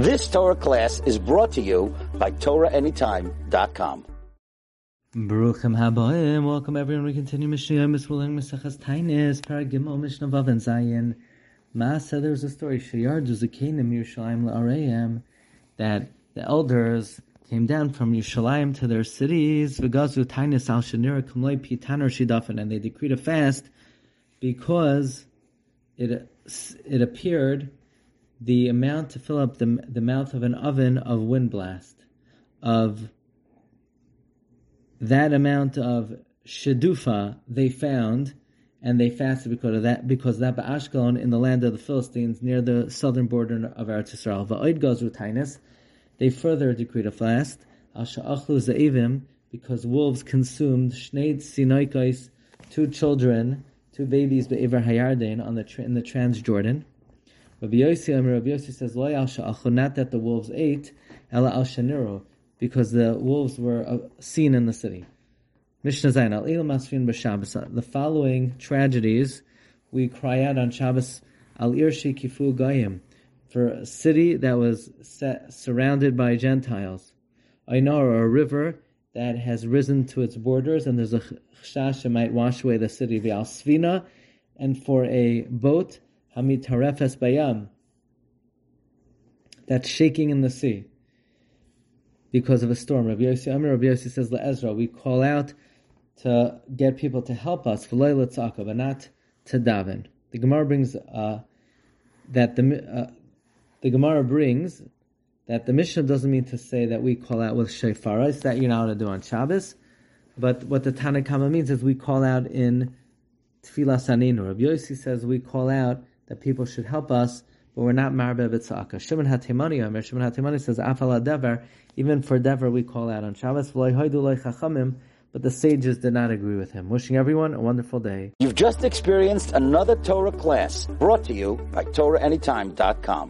This Torah class is brought to you by TorahAnytime.com. Baruchim haboim. Welcome everyone. We continue Mishnah Yomis. We're learning Maseches Taanis, Paragimel, Mishnah Vav, and Zayin. Maasa, there's a story. Shayar Duzakenim Yerushalayim La'arayim that the elders came down from Yerushalayim to their cities. V'gazu Tainis al Shanira Kamloi Pitaner Shidafin, and they decreed a fast because it it appeared the amount to fill up the the mouth of an oven of wind blast, of that amount of shadufa they found, and they fasted because of that, because that Ba'ashkelon in the land of the Philistines near the southern border of Eretz Yisrael. Va'oid they further decreed a fast, al sha'achlu za'ivim, because wolves consumed shneid sinaikais, two children, two babies be'ever hayarden on the in the Transjordan. Rabbi Yossi, Rabbi Yossi says, Lo al sha'achlu, not that the wolves ate, ela al shaniru, because the wolves were uh, seen in the city. Mishnah Zayin al il masfin b'Shabbos. The following tragedies we cry out on Shabbos al irshi kifu goyim for a city that was set, surrounded by Gentiles. Einar, a river that has risen to its borders, and there's a chash that might wash away the city. V'al svina, and for a boat hamitarefes bayam that's shaking in the sea because of a storm. Rabbi Yossi Amir, Rabbi Yossi says Ezra, we call out to get people to help us, but not to daven. The Gemara brings uh, that the uh, the Gemara brings that the Mishnah doesn't mean to say that we call out with shofar. It's that you're not allowed to do on Shabbos. But what the Tanna Kamma means is we call out in Tefillah Saninu. Rabbi Yossi says we call out that people should help us but we're not marbe b'tzaka. Shimon Hatimani Omer, Shimon Hatimani says, Afala dever, even for dever we call out on Shabbos, but the sages did not agree with him. Wishing everyone a wonderful day. You've just experienced another Torah class brought to you by TorahAnytime.com.